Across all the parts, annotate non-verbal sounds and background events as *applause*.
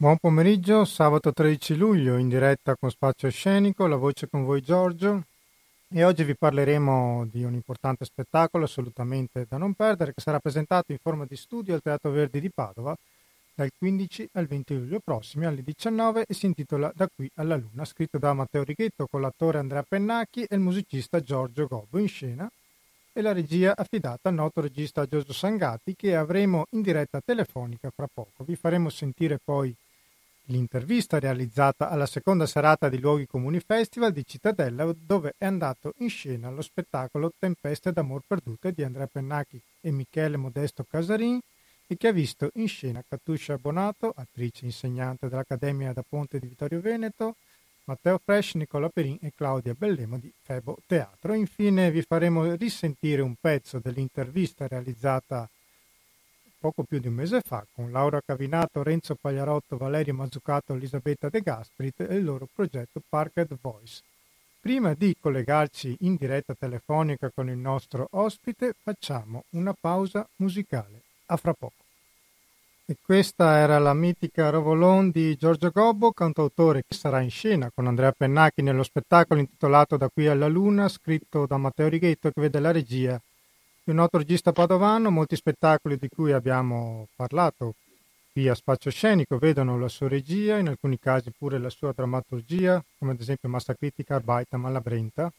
Buon pomeriggio, sabato 13 luglio in diretta con Spazio Scenico, la voce con voi Giorgio e oggi vi parleremo di un importante spettacolo assolutamente da non perdere che sarà presentato in forma di studio al Teatro Verdi di Padova dal 15 al 20 luglio prossimi alle 19 e si intitola Da qui alla luna, scritto da Matteo Righetto con l'attore Andrea Pennacchi e il musicista Giorgio Gobbo in scena e la regia affidata al noto regista Giorgio Sangati che avremo in diretta telefonica fra poco. Vi faremo sentire poi l'intervista realizzata alla seconda serata di Luoghi Comuni Festival di Cittadella dove è andato in scena lo spettacolo Tempeste d'amor perdute di Andrea Pennacchi e Michele Modesto Casarin e che ha visto in scena Catuscia Bonato, attrice insegnante dell'Accademia da Ponte di Vittorio Veneto, Matteo Fresh, Nicola Perin e Claudia Bellemo di Febo Teatro. Infine vi faremo risentire un pezzo dell'intervista realizzata poco più di un mese fa con Laura Cavinato, Renzo Pagliarotto, Valerio Mazzucato, Elisabetta De Gasprit e il loro progetto Parked Voice. Prima di collegarci in diretta telefonica con il nostro ospite, facciamo una pausa musicale. A fra poco. E questa era la mitica Rovolon di Giorgio Gobbo, cantautore che sarà in scena con Andrea Pennacchi nello spettacolo intitolato Da qui alla luna, scritto da Matteo Righetto che vede la regia un noto regista padovano, molti spettacoli di cui abbiamo parlato qui a Spazio Scenico vedono la sua regia, in alcuni casi pure la sua drammaturgia, come ad esempio Massa Critica Arbaitam alla Brenta.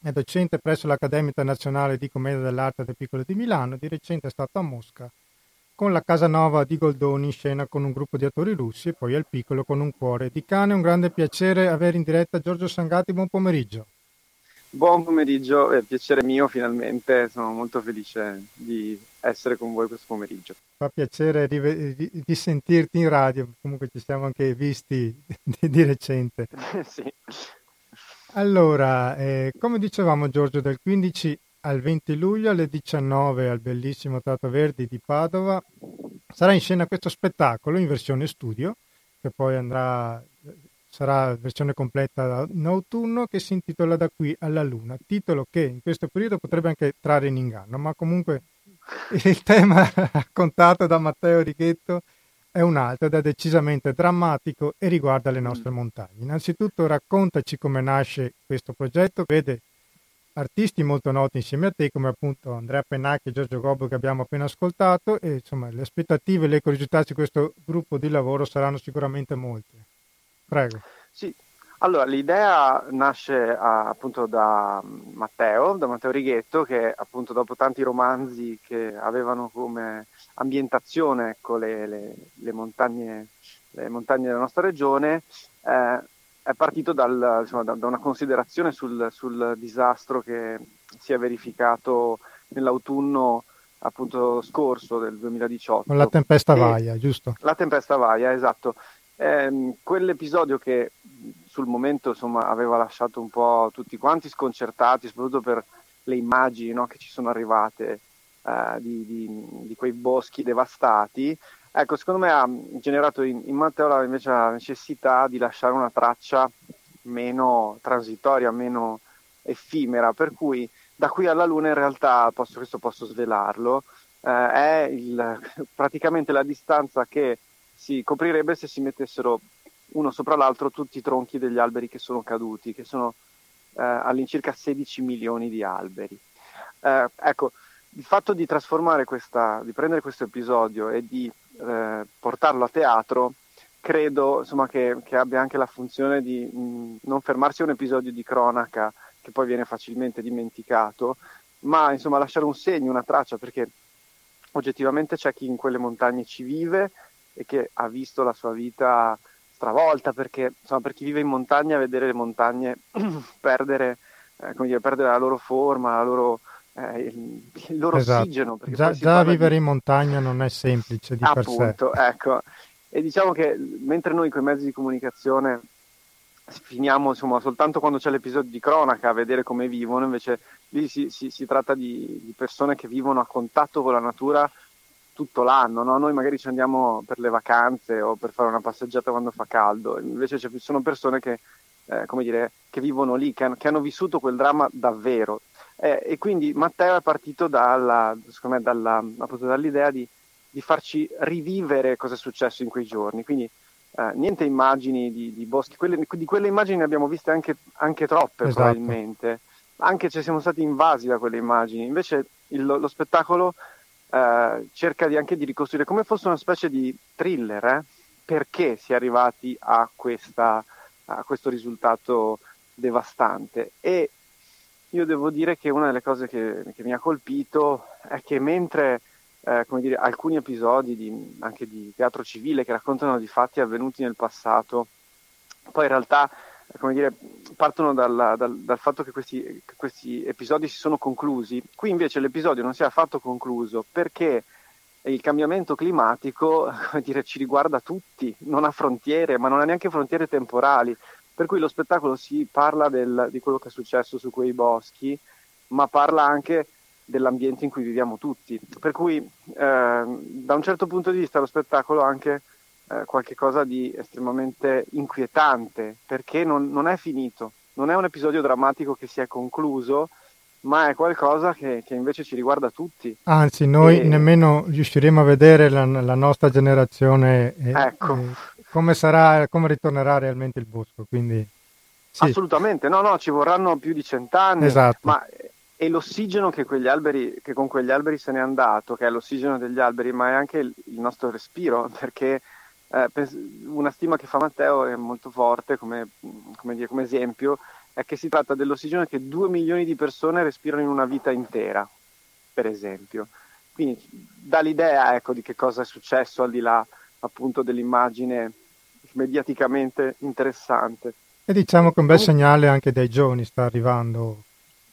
È docente presso l'Accademia Internazionale di Commedia dell'Arte del Piccolo di Milano, di recente è stato a Mosca con la Casanova di Goldoni in scena con un gruppo di attori russi e poi al Piccolo con un cuore di cane. Un grande piacere avere in diretta Giorgio Sangati, buon pomeriggio. Buon pomeriggio, è piacere mio finalmente, sono molto felice di essere con voi questo pomeriggio. Fa piacere di, di, di sentirti in radio, comunque ci siamo anche visti *laughs* di, di recente. *laughs* sì. Allora, eh, come dicevamo Giorgio, dal 15 al 20 luglio alle 19 al bellissimo Teatro Verdi di Padova sarà in scena questo spettacolo in versione studio che poi andrà sarà la versione completa in autunno che si intitola Da qui alla luna, titolo che in questo periodo potrebbe anche trarre in inganno, ma comunque *laughs* il tema *laughs* raccontato da Matteo Righetto è un altro ed è decisamente drammatico e riguarda le nostre mm. montagne. Innanzitutto raccontaci come nasce questo progetto, vede artisti molto noti insieme a te come appunto Andrea Pennacchi e Giorgio Gobbo che abbiamo appena ascoltato e insomma le aspettative e le curiosità di questo gruppo di lavoro saranno sicuramente molte. Prego. Sì, allora l'idea nasce appunto da Matteo, da Matteo Righetto, che appunto dopo tanti romanzi che avevano come ambientazione ecco, le, le, le, montagne, le, montagne, della nostra regione, eh, è partito dal, insomma, da, da, una considerazione sul, sul, disastro che si è verificato nell'autunno appunto scorso del 2018. Con la tempesta Vaia, giusto? La tempesta Vaia, esatto. Eh, quell'episodio che sul momento insomma, aveva lasciato un po' tutti quanti sconcertati, soprattutto per le immagini no, che ci sono arrivate eh, di, di, di, quei boschi devastati. Ecco, secondo me ha generato in, in Matteo invece la necessità di lasciare una traccia meno transitoria, meno effimera, per cui da qui alla Luna in realtà, posso, questo posso svelarlo, eh, è il, praticamente la distanza che si coprirebbe se si mettessero uno sopra l'altro tutti i tronchi degli alberi che sono caduti, che sono eh, all'incirca 16 milioni di alberi. Eh, ecco, il fatto di trasformare questa, di prendere questo episodio e di eh, portarlo a teatro, credo insomma, che, che, abbia anche la funzione di mh, non fermarsi a un episodio di cronaca che poi viene facilmente dimenticato, ma insomma lasciare un segno, una traccia, perché oggettivamente c'è chi in quelle montagne ci vive e che ha visto la sua vita stravolta perché insomma, per chi vive in montagna vedere le montagne *clears throat* perdere, eh, dire, perdere la loro forma, la loro, eh, il, il, loro esatto. ossigeno. Già, già vivere di... in montagna non è semplice di Appunto, per sé. Ecco. E diciamo che mentre noi con i mezzi di comunicazione finiamo insomma, soltanto quando c'è l'episodio di cronaca a vedere come vivono, invece lì si, si, si tratta di, di persone che vivono a contatto con la natura tutto l'anno, no? noi magari ci andiamo per le vacanze o per fare una passeggiata quando fa caldo, invece ci sono persone che, eh, dire, che vivono lì, che hanno, che hanno, vissuto quel dramma davvero. Eh, e quindi Matteo è partito dalla, me, dalla, appunto, dall'idea di, di, farci rivivere cosa è successo in quei giorni, quindi eh, niente immagini di, di boschi, quelle, di quelle immagini ne abbiamo viste anche, anche troppe esatto. probabilmente, anche se siamo stati invasi da quelle immagini, invece il, lo spettacolo eh, cerca di, anche di ricostruire come fosse una specie di thriller, eh? perché si è arrivati a, questa, a questo risultato devastante. E io devo dire che una delle cose che, che mi ha colpito è che mentre eh, dire, alcuni episodi di, anche di teatro civile che raccontano di fatti avvenuti nel passato, poi in realtà dire, partono dal, dal, dal, fatto che questi, che questi, episodi si sono conclusi. Qui invece l'episodio non si è affatto concluso perché il cambiamento climatico *laughs* dire, ci riguarda tutti, non ha frontiere, ma non ha neanche frontiere temporali. Per cui lo spettacolo si parla del, di quello che è successo su quei boschi, ma parla anche dell'ambiente in cui viviamo tutti. Per cui eh, da un certo punto di vista lo spettacolo anche eh, qualcosa di estremamente inquietante, perché non, non, è finito, non è un episodio drammatico che si è concluso, ma è qualcosa che, che invece ci riguarda tutti. Anzi, noi e... nemmeno riusciremo a vedere la, la nostra generazione. E, ecco. E come, sarà, come ritornerà realmente il bosco. Quindi, sì. Assolutamente, no, no, ci vorranno più di cent'anni, esatto. ma e l'ossigeno che, alberi, che, con quegli alberi se n'è andato, che è l'ossigeno degli alberi, ma è anche il, il nostro respiro, *laughs* perché eh, una stima che fa Matteo è molto forte come, come, dire, come esempio, è che si tratta dell'ossigeno che due milioni di persone respirano in una vita intera, per esempio. Quindi dà l'idea ecco, di che cosa è successo al di là appunto dell'immagine mediaticamente interessante. E diciamo che un bel segnale anche dai giovani sta arrivando.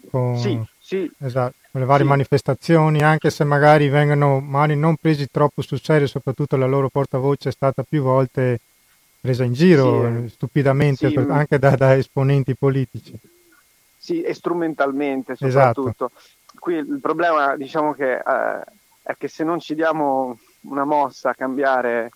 Con, sì, sì. Esatto, le varie sì. manifestazioni, anche se magari vengono magari non presi troppo sul serio, soprattutto la loro portavoce è stata più volte presa in giro sì, eh. stupidamente per, anche da, da, esponenti politici. Sì, e strumentalmente esatto. soprattutto. Esatto. Qui il problema diciamo che eh, è che se non ci diamo una mossa a cambiare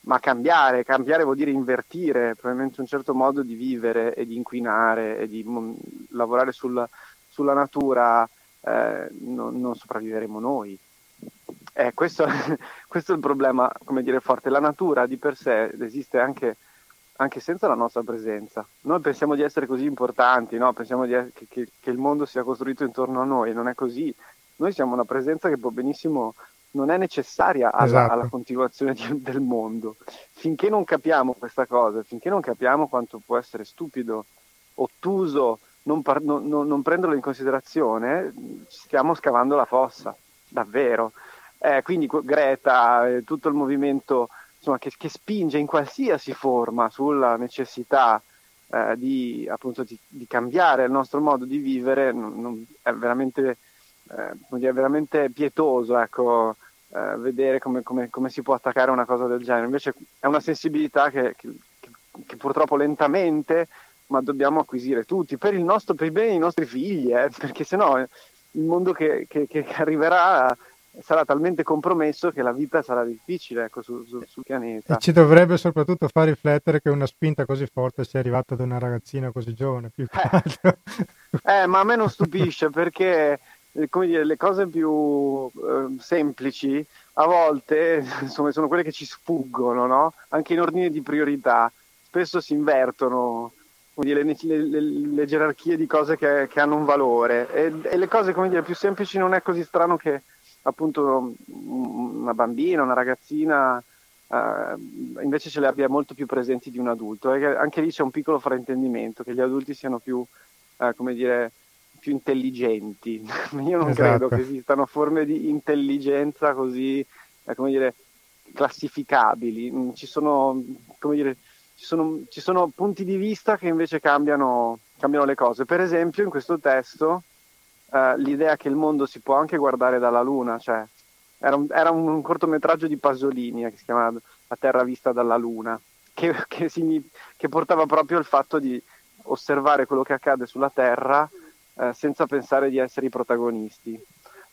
ma cambiare, cambiare vuol dire invertire probabilmente un certo modo di vivere e di inquinare e di m- lavorare sul, sulla natura, eh, non, non, sopravviveremo noi. Eh, questo, *laughs* questo, è il problema, come dire, forte. La natura di per sé esiste anche, anche senza la nostra presenza. Noi pensiamo di essere così importanti, no? pensiamo di, che, che, che il mondo sia costruito intorno a noi, non è così. Noi siamo una presenza che può benissimo non è necessaria alla, esatto. alla continuazione di, del mondo. Finché non capiamo questa cosa, finché non capiamo quanto può essere stupido, ottuso, non, par- non, non prenderlo in considerazione, stiamo scavando la fossa, davvero. Eh, quindi Greta, eh, tutto il movimento insomma, che, che, spinge in qualsiasi forma sulla necessità eh, di, appunto, di, di, cambiare il nostro modo di vivere non, è veramente eh, è veramente pietoso ecco, eh, vedere come, come, come, si può attaccare una cosa del genere. Invece è una sensibilità che, che, che purtroppo lentamente, ma dobbiamo acquisire tutti, per il, nostro, per il bene dei nostri figli, eh, perché sennò il mondo che, che arriverà sarà talmente compromesso che la vita sarà difficile ecco, su, su, sul pianeta. E ci dovrebbe soprattutto far riflettere che una spinta così forte sia arrivata da una ragazzina così giovane. Più eh. *laughs* eh, ma a me non stupisce perché eh, come dire, le cose più eh, semplici a volte insomma, sono quelle che ci sfuggono, no? anche in ordine di priorità. Spesso si invertono dire, le, le, le, gerarchie di cose che, che hanno un valore e, e, le cose dire, più semplici non è così strano che appunto una bambina, una ragazzina eh, invece ce le abbia molto più presenti di un adulto. E anche lì c'è un piccolo fraintendimento, che gli adulti siano più, eh, come dire, più intelligenti. *laughs* Io non esatto. credo che esistano forme di intelligenza così, eh, come dire, classificabili. Mm, ci sono, come dire, ci sono, ci sono punti di vista che invece cambiano, cambiano, le cose. Per esempio, in questo testo, eh, l'idea che il mondo si può anche guardare dalla Luna, cioè era un, era un cortometraggio di Pasolini eh, che si chiama La Terra vista dalla Luna, che, *laughs* che, si, che portava proprio il fatto di osservare quello che accade sulla Terra eh, senza pensare di essere i protagonisti.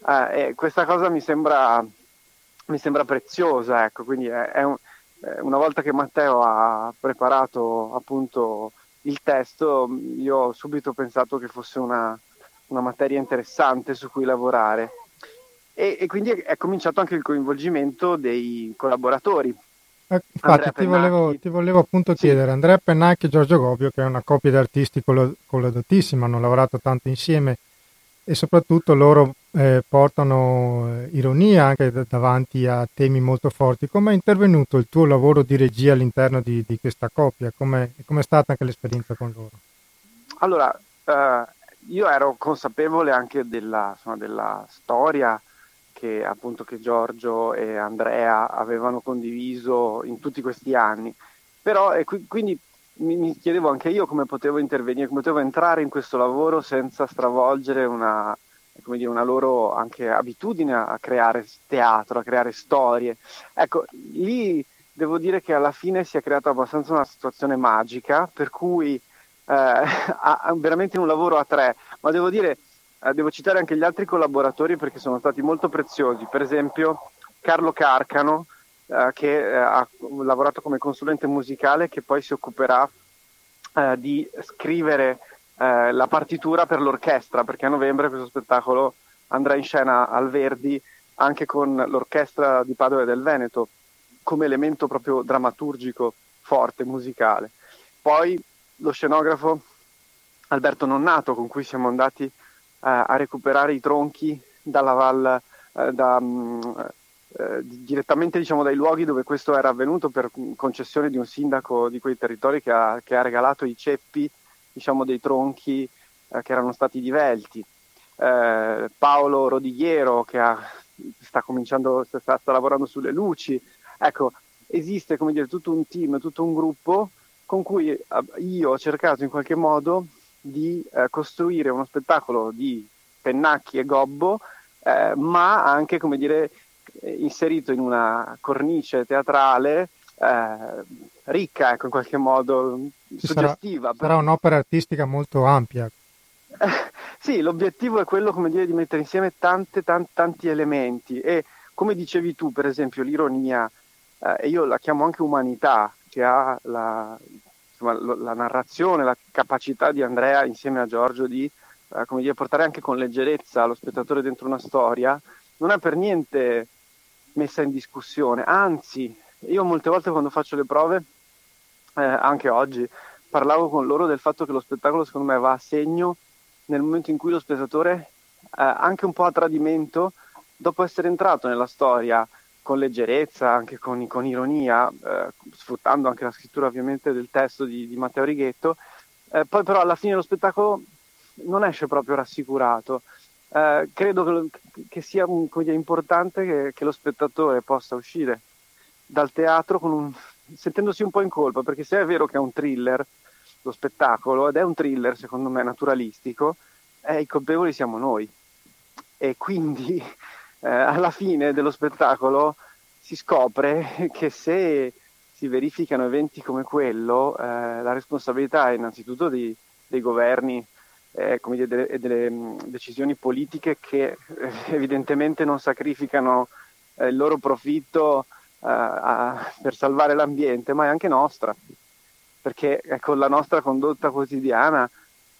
Eh, questa cosa mi sembra, mi sembra preziosa, ecco, quindi è, è un, una volta che Matteo ha preparato appunto il testo, io ho subito pensato che fosse una, una materia interessante su cui lavorare. E, e, quindi è cominciato anche il coinvolgimento dei collaboratori, Eh, infatti ti volevo, ti volevo, appunto sì. chiedere, Andrea Pennacchi e Giorgio Gobbio, che è una coppia di artisti colladatissima, hanno lavorato tanto insieme e soprattutto loro eh, portano eh, ironia anche davanti a temi molto forti. Come è intervenuto il tuo lavoro di regia all'interno di, di questa coppia? Come è stata anche l'esperienza con loro? Allora, eh, io ero consapevole anche della, insomma, della storia che appunto che Giorgio e Andrea avevano condiviso in tutti questi anni. Però e qui, quindi mi, mi, chiedevo anche io come potevo intervenire, come potevo entrare in questo lavoro senza stravolgere una, dire, una loro anche abitudine a creare teatro, a creare storie. Ecco, lì devo dire che alla fine si è creata abbastanza una situazione magica, per cui eh, *laughs* veramente un lavoro a tre, ma devo dire eh, devo citare anche gli altri collaboratori perché sono stati molto preziosi, per esempio Carlo Carcano eh, che eh, ha lavorato come consulente musicale che poi si occuperà eh, di scrivere eh, la partitura per l'orchestra perché a novembre questo spettacolo andrà in scena al Verdi anche con l'orchestra di Padova e del Veneto come elemento proprio drammaturgico forte, musicale. Poi lo scenografo Alberto Nonnato con cui siamo andati a recuperare i tronchi dalla val, eh, da, mm, eh, direttamente diciamo, dai luoghi dove questo era avvenuto per concessione di un sindaco di quei territori che ha, che ha regalato i ceppi diciamo, dei tronchi eh, che erano stati divelti. Eh, Paolo Rodigliero che ha, sta sta, sta, lavorando sulle luci. Ecco, esiste dire, tutto un team, tutto un gruppo con cui eh, io ho cercato in qualche modo di eh, costruire uno spettacolo di pennacchi e gobbo, eh, ma anche, dire, inserito in una cornice teatrale eh, ricca, ecco, in qualche modo suggestiva. Sarà, sarà un'opera artistica molto ampia. *laughs* sì, l'obiettivo è quello, come dire, di mettere insieme tante, tanti, tanti elementi e, come dicevi tu, per esempio, l'ironia, eh, e io la chiamo anche umanità, che ha la, insomma, la narrazione, la capacità di Andrea insieme a Giorgio di eh, dire, portare anche con leggerezza lo spettatore dentro una storia, non è per niente messa in discussione, anzi, io molte volte quando faccio le prove, eh, anche oggi, parlavo con loro del fatto che lo spettacolo secondo me va a segno nel momento in cui lo spettatore, eh, anche un po' a tradimento, dopo essere entrato nella storia con leggerezza, anche con, con ironia, eh, sfruttando anche la scrittura ovviamente del testo di, di Matteo Righetto, eh, poi però alla fine lo spettacolo non esce proprio rassicurato. Eh, credo che, che sia un, importante che, che, lo spettatore possa uscire dal teatro un, sentendosi un po' in colpa, perché se è vero che è un thriller, lo spettacolo, ed è un thriller secondo me naturalistico, eh, i colpevoli siamo noi. E quindi *laughs* eh, alla fine dello spettacolo si scopre *laughs* che se si verificano eventi come quello, eh, la responsabilità è innanzitutto di, dei governi eh, delle, delle mh, decisioni politiche che *laughs* evidentemente non sacrificano eh, il loro profitto a, per salvare l'ambiente, ma è anche nostra, perché con la nostra condotta quotidiana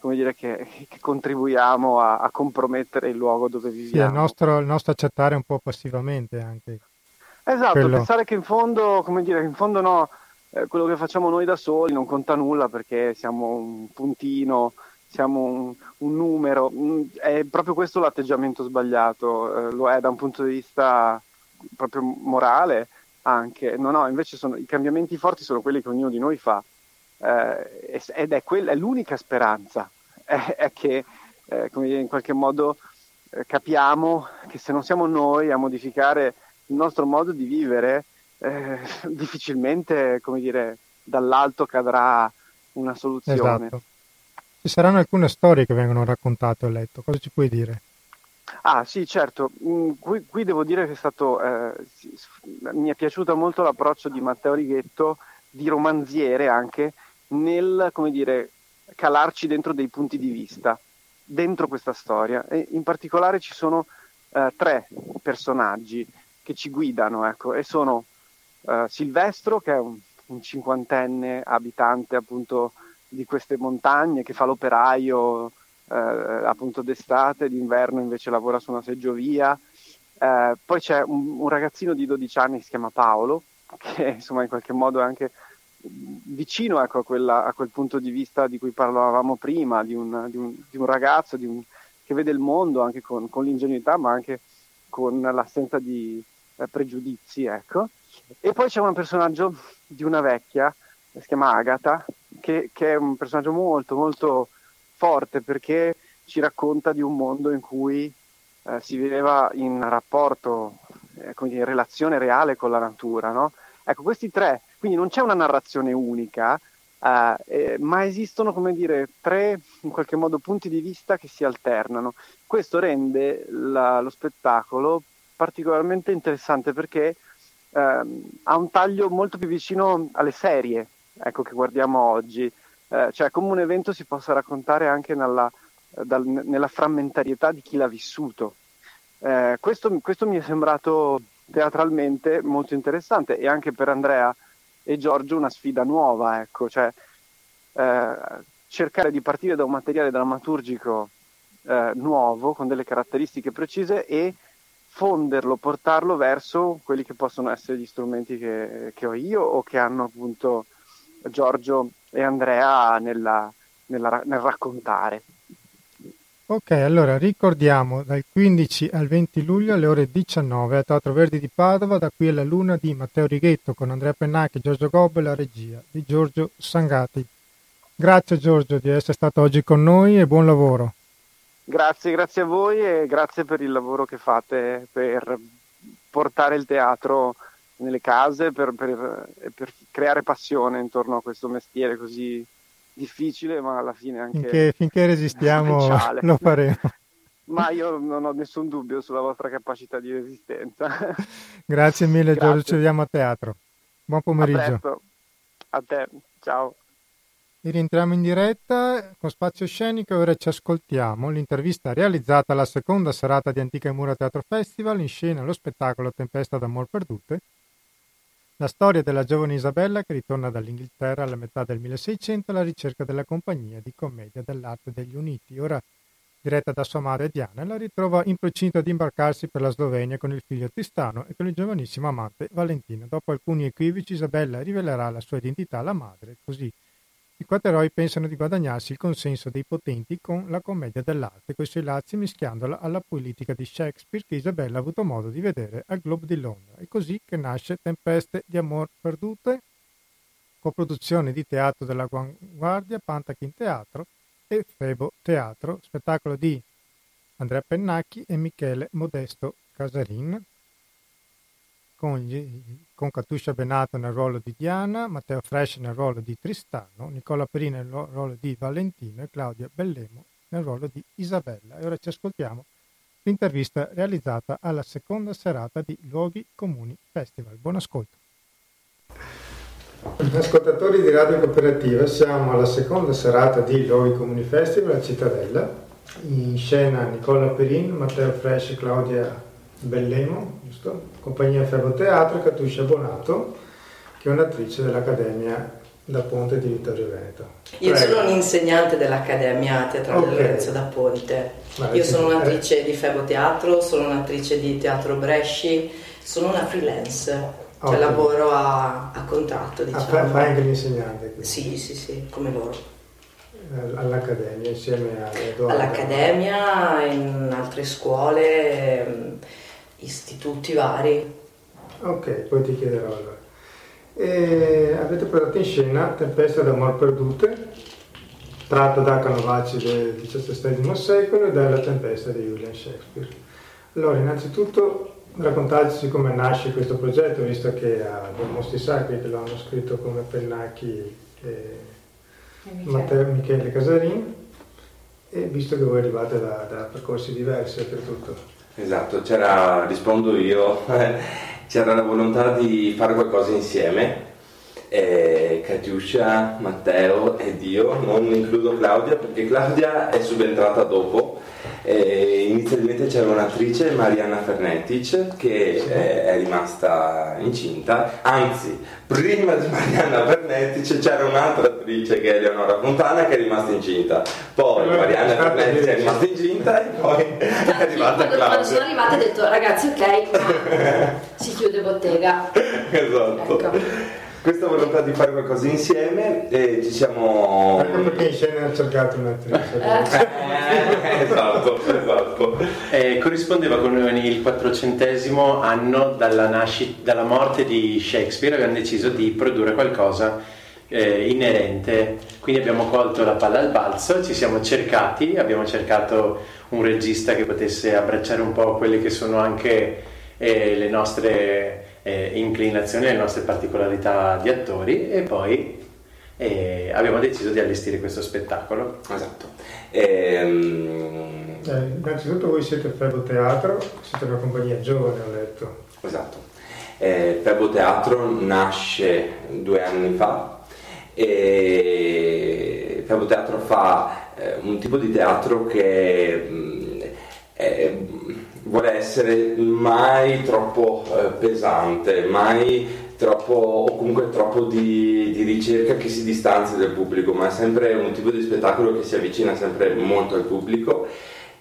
come dire, che, che contribuiamo a, a, compromettere il luogo dove viviamo. Sì, il nostro, il nostro accettare un po' passivamente anche. Esatto, quello. pensare che in fondo, come dire, in fondo no, eh, quello che facciamo noi da soli non conta nulla perché siamo un puntino, siamo un, un numero, è proprio questo l'atteggiamento sbagliato, eh, lo è da un punto di vista proprio morale anche, no no, invece sono, i cambiamenti forti sono quelli che ognuno di noi fa eh, ed è, quella, è l'unica speranza *laughs* è, è che eh, dire, in qualche modo eh, capiamo che se non siamo noi a modificare il nostro modo di vivere, eh, *laughs* difficilmente come dire, dall'alto cadrà una soluzione. Esatto. Ci saranno alcune storie che vengono raccontate, ho letto, cosa ci puoi dire? Ah sì, certo, mm, qui, qui, devo dire che è stato, eh, mi è piaciuto molto l'approccio di Matteo Righetto, di romanziere anche, nel, dire, calarci dentro dei punti di vista, dentro questa storia. E in particolare ci sono eh, tre personaggi che ci guidano, ecco, e sono eh, Silvestro, che è un, un, cinquantenne abitante appunto di queste montagne, che fa l'operaio eh, appunto d'estate, d'inverno invece lavora su una seggiovia. Eh, poi c'è un, un, ragazzino di 12 anni che si chiama Paolo, *laughs* che insomma in qualche modo è anche vicino ecco, a, quella, a, quel punto di vista di cui parlavamo prima, di un, di un, di un ragazzo un, che vede il mondo anche con, con, l'ingenuità ma anche con l'assenza di eh, pregiudizi. Ecco. E poi c'è un personaggio di una vecchia, si chiama Agatha, che, che è un personaggio molto molto forte perché ci racconta di un mondo in cui eh, si viveva in rapporto, eh, in relazione reale con la natura. No? Ecco, questi tre, quindi non c'è una narrazione unica, eh, eh, ma esistono, come dire, tre in qualche modo punti di vista che si alternano. Questo rende la, lo spettacolo particolarmente interessante perché ehm, ha un taglio molto più vicino alle serie ecco, che guardiamo oggi, eh, cioè come un evento si possa raccontare anche nella, dal, nella frammentarietà di chi l'ha vissuto. Eh, questo, questo, mi è sembrato teatralmente molto interessante e anche per Andrea e Giorgio una sfida nuova, ecco, cioè eh, cercare di partire da un materiale drammaturgico eh, nuovo con delle caratteristiche precise e fonderlo, portarlo verso quelli che possono essere gli strumenti che, che ho io o che hanno appunto Giorgio e Andrea nella, nella, nel raccontare. Ok, allora ricordiamo dal 15 al 20 luglio alle ore 19 al Teatro Verdi di Padova, da qui alla Luna di Matteo Righetto con Andrea Pennacchi, Giorgio Gobbe e la regia di Giorgio Sangati. Grazie Giorgio di essere stato oggi con noi e buon lavoro. Grazie, grazie a voi e grazie per il lavoro che fate per portare il teatro nelle case, per, per, per creare passione intorno a questo mestiere così difficile, ma alla fine anche finché, finché resistiamo speciale. lo faremo. Ma io non ho nessun dubbio sulla vostra capacità di resistenza. Grazie mille *laughs* Grazie. Giorgio, ci vediamo a teatro. Buon pomeriggio. A, a te, ciao. E rientriamo in diretta con Spazio Scenico e ora ci ascoltiamo l'intervista realizzata alla seconda serata di Antica e Mura Teatro Festival in scena lo spettacolo Tempesta d'amor perdute la storia della giovane Isabella che ritorna dall'Inghilterra alla metà del 1600 alla ricerca della compagnia di commedia dell'arte degli Uniti, ora diretta da sua madre Diana, la ritrova in procinto di imbarcarsi per la Slovenia con il figlio Tristano e con il giovanissimo amante Valentino. Dopo alcuni equivoci Isabella rivelerà la sua identità alla madre, così i quattro eroi pensano di guadagnarsi il consenso dei potenti con la commedia dell'arte, coi suoi lazzi mischiandola alla politica di Shakespeare che Isabella ha avuto modo di vedere al Globe di Londra. È così che nasce Tempeste di amor perdute, coproduzione di Teatro della Guardia, Pantachin Teatro e Febo Teatro, spettacolo di Andrea Pennacchi e Michele Modesto Casarin, con, con Katusha Benato nel ruolo di Diana, Matteo Fresh nel ruolo di Tristano, Nicola Perini nel ruolo di Valentino e Claudia Bellemo nel ruolo di Isabella. E ora ci ascoltiamo l'intervista realizzata alla seconda serata di Luoghi Comuni Festival. Buon ascolto. Ascoltatori di Radio Cooperativa, siamo alla seconda serata di Luoghi Comuni Festival a Cittadella. In scena Nicola Perin, Matteo Fresh e Claudia Bellemo, giusto? compagnia Ferro Teatro, Catuscia Bonato, che è un'attrice dell'Accademia da Ponte di Vittorio Veneto. Io Prego. sono un'insegnante dell'Accademia Teatrale okay. Lorenzo da Ponte. Ma Io sono un'attrice di Ferro Teatro, sono un'attrice di Teatro Bresci, sono una freelance, cioè okay. lavoro a, a contratto. Ah, diciamo. Ah, fai anche l'insegnante? Quindi. Sì, sì, sì, come loro all'Accademia insieme a Edoardo? All'Accademia, in altre scuole, istituti vari. Ok, poi ti chiederò allora. E avete portato in scena Tempesta d'amor perdute, tratta da Canovacci del XVII secolo e dalla Tempesta di William Shakespeare. Allora, innanzitutto raccontateci come nasce questo progetto, visto che ha due mostri sacri che lo hanno scritto come Pennacchi e Matteo Michele Casarin, e visto che voi arrivate da, da percorsi diversi per tutto. Esatto, c'era, rispondo io, *laughs* c'era la volontà di fare qualcosa insieme. E Katiuscia, Matteo ed io, non includo Claudia perché Claudia è subentrata dopo Eh, inizialmente c'era un'attrice, Marianna Fernetic, che eh, è rimasta incinta, anzi, prima di Marianna Fernetic c'era un'altra attrice che è Eleonora Fontana che è rimasta incinta, poi Marianna Fernetic è rimasta incinta e poi *laughs* è arrivata Claudia. Quando sono arrivata ho detto ragazzi ok, *laughs* si chiude bottega. esatto. Ecco questa volontà di fare qualcosa insieme e ci siamo ecco perché in scena ha cercato un'attrice. *laughs* Eh, esatto esatto. Eh, corrispondeva con il quattrocentesimo anno dalla, nascita, dalla morte di Shakespeare. Abbiamo deciso di produrre qualcosa eh, inerente. Quindi abbiamo colto la palla al balzo ci siamo cercati abbiamo cercato un regista che potesse abbracciare un po' quelle che sono anche eh, le nostre eh, inclinazioni, le nostre particolarità di attori e poi eh, abbiamo deciso di allestire questo spettacolo. Esatto. Ehm... Eh, innanzitutto voi siete Febo Teatro, siete una compagnia giovane, ho letto. Esatto. Eh, Febo Teatro nasce due anni fa e Febo Teatro fa eh, un tipo di teatro che mh, mm, è vuole essere mai troppo eh, pesante, mai troppo o comunque troppo di, di, ricerca che si distanzi dal pubblico, ma è sempre un tipo di spettacolo che si avvicina sempre molto al pubblico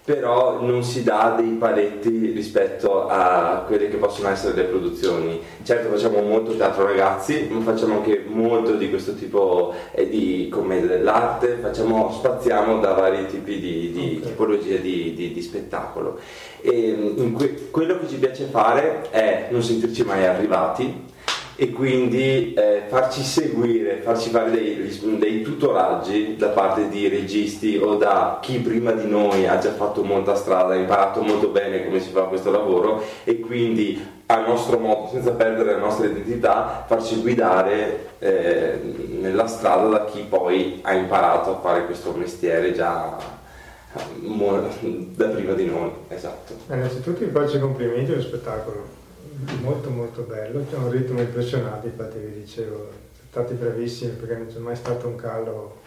però non si dà dei paletti rispetto a quelle che possono essere le produzioni. Certo facciamo molto teatro ragazzi, ma facciamo anche molto di questo tipo eh, di commedia dell'arte, facciamo, spaziamo da vari tipi di, di okay. tipologie di, di, di, spettacolo. E que- quello che ci piace fare è non sentirci mai arrivati, e quindi eh, farci seguire, farci fare dei, dei, tutoraggi da parte di registi o da chi prima di noi ha già fatto molta strada, ha imparato molto bene come si fa questo lavoro e quindi a nostro modo, senza perdere la nostra identità, farci guidare eh, nella strada da chi poi ha imparato a fare questo mestiere già da prima di noi. Esatto. Innanzitutto vi faccio i complimenti allo spettacolo molto molto bello, c'è un ritmo impressionante, infatti vi dicevo, siete stati bravissimi perché non c'è mai stato un calo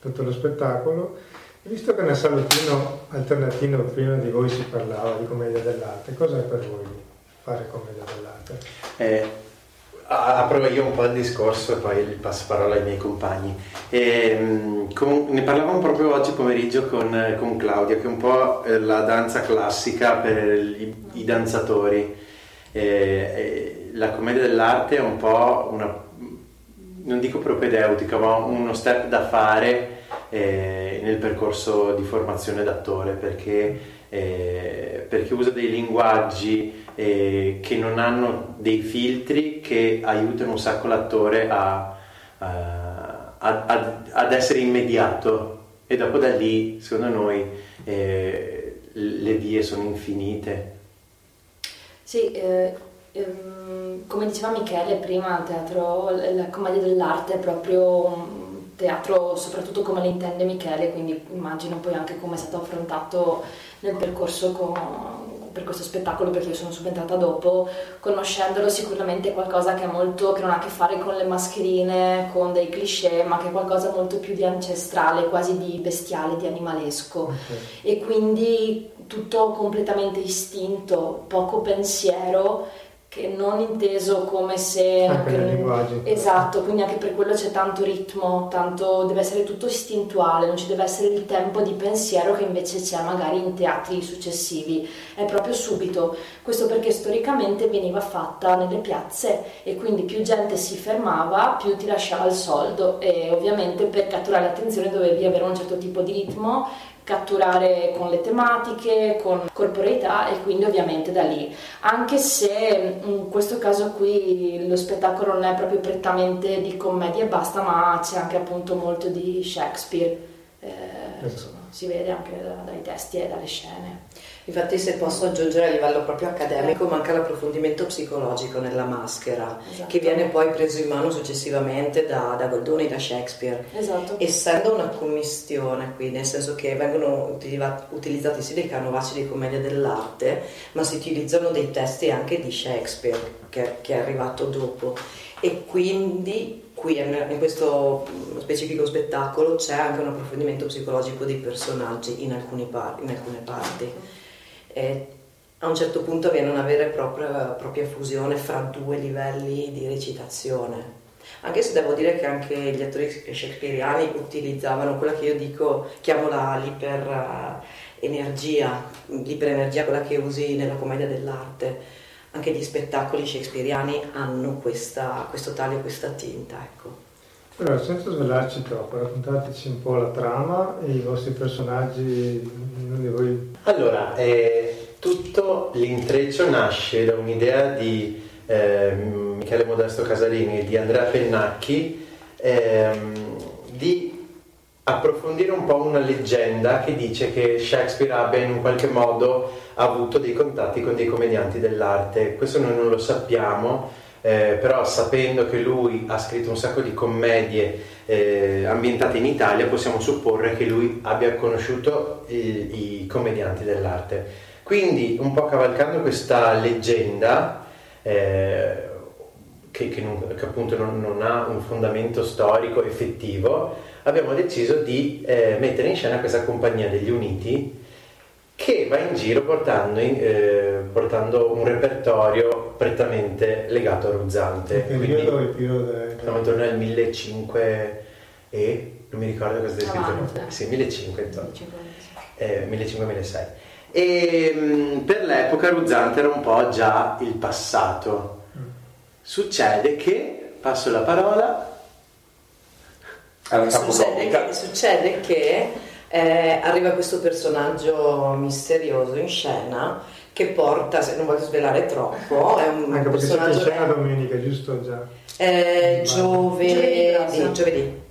tutto lo spettacolo. Visto che nel salottino alternativo prima di voi si parlava di commedia dell'arte, cosa è per voi fare commedia dell'arte? Eh, apro io un po' il discorso e poi passo parola ai miei compagni. E, ehm, con, ne parlavamo proprio oggi pomeriggio con, con, Claudia, che è un po' la danza classica per i, i danzatori eh, la commedia dell'arte è un po' una, non dico propedeutica, ma uno step da fare eh, nel percorso di formazione d'attore perché, eh, perché usa dei linguaggi eh, che non hanno dei filtri che aiutano un sacco l'attore a, a, a, ad essere immediato. E dopo da lì secondo noi eh, le vie sono infinite sì, eh, ehm, come diceva Michele prima, teatro, la commedia dell'arte è proprio un teatro soprattutto come lo intende Michele, quindi immagino poi anche come è stato affrontato nel percorso con, per questo spettacolo perché io sono subentrata dopo, conoscendolo sicuramente è qualcosa che, molto, che non ha a che fare con le mascherine, con dei cliché, ma che è qualcosa molto più di ancestrale, quasi di bestiale, di animalesco. Okay. E quindi tutto completamente istinto, poco pensiero che non inteso come se anche nel linguaggio esatto quindi anche per quello c'è tanto ritmo tanto deve essere tutto istintuale non ci deve essere il tempo di pensiero che invece c'è magari in teatri successivi. È proprio subito. Questo perché storicamente veniva fatta nelle piazze e quindi più gente si fermava più ti lasciava il soldo e ovviamente per catturare l'attenzione dovevi avere un certo tipo di ritmo catturare con le tematiche, con corporeità e quindi ovviamente da lì. Anche se in questo caso qui lo spettacolo non è proprio prettamente di commedia e basta, ma c'è anche appunto molto di Shakespeare, eh, insomma, si vede anche da, dai testi e dalle scene. Infatti se posso aggiungere a livello proprio accademico manca l'approfondimento psicologico nella maschera esatto. che viene poi preso in mano successivamente da, da Goldoni e da Shakespeare. Esatto. Essendo una commistione qui, nel senso che vengono utilizzati sì dei canovacci di commedia dell'arte, ma si utilizzano dei testi anche di Shakespeare che, che è arrivato dopo e quindi qui in questo specifico spettacolo c'è anche un approfondimento psicologico dei personaggi in, par- in alcune parti. E a un certo punto avviene una vera e propria, propria fusione fra due livelli di recitazione. Anche se devo dire che anche gli attori shakespeariani utilizzavano quella che io dico, chiamo la l'iperenergia, l'iperenergia quella che usi nella commedia dell'arte anche gli spettacoli shakespeariani hanno questa, questo taglio, questa tinta. Ecco. Allora, senza svelarci troppo, raccontateci un po' la trama e i vostri personaggi. Voi... Allora, eh, tutto l'intreccio nasce da un'idea di eh, Michele Modesto Casalini e di Andrea Pennacchi ehm, di approfondire un po' una leggenda che dice che Shakespeare abbia in un qualche modo avuto dei contatti con dei commedianti dell'arte. Questo noi non lo sappiamo, eh, però sapendo che lui ha scritto un sacco di commedie eh, ambientate in Italia, possiamo supporre che lui abbia conosciuto i, i commedianti dell'arte. Quindi, un po' cavalcando questa leggenda, eh, che, che, non, che, appunto non, non, ha un fondamento storico effettivo, abbiamo deciso di eh, mettere in scena questa compagnia degli Uniti che va in giro portando, in, eh, portando un repertorio prettamente legato a Ruzzante. Il periodo, il periodo siamo intorno al 1500 e non mi ricordo cosa è scritto. Sì, 1500 intorno. Eh, 1500-1600. E mh, mm, per l'epoca Ruzzante era un po' già il passato. Succede che, passo la parola, succede che, succede che eh, arriva questo personaggio misterioso in scena che porta, se non voglio svelare troppo, è un Anche personaggio... Anche scena domenica, giusto? Già. Eh, giovedì, giovedì, giovedì.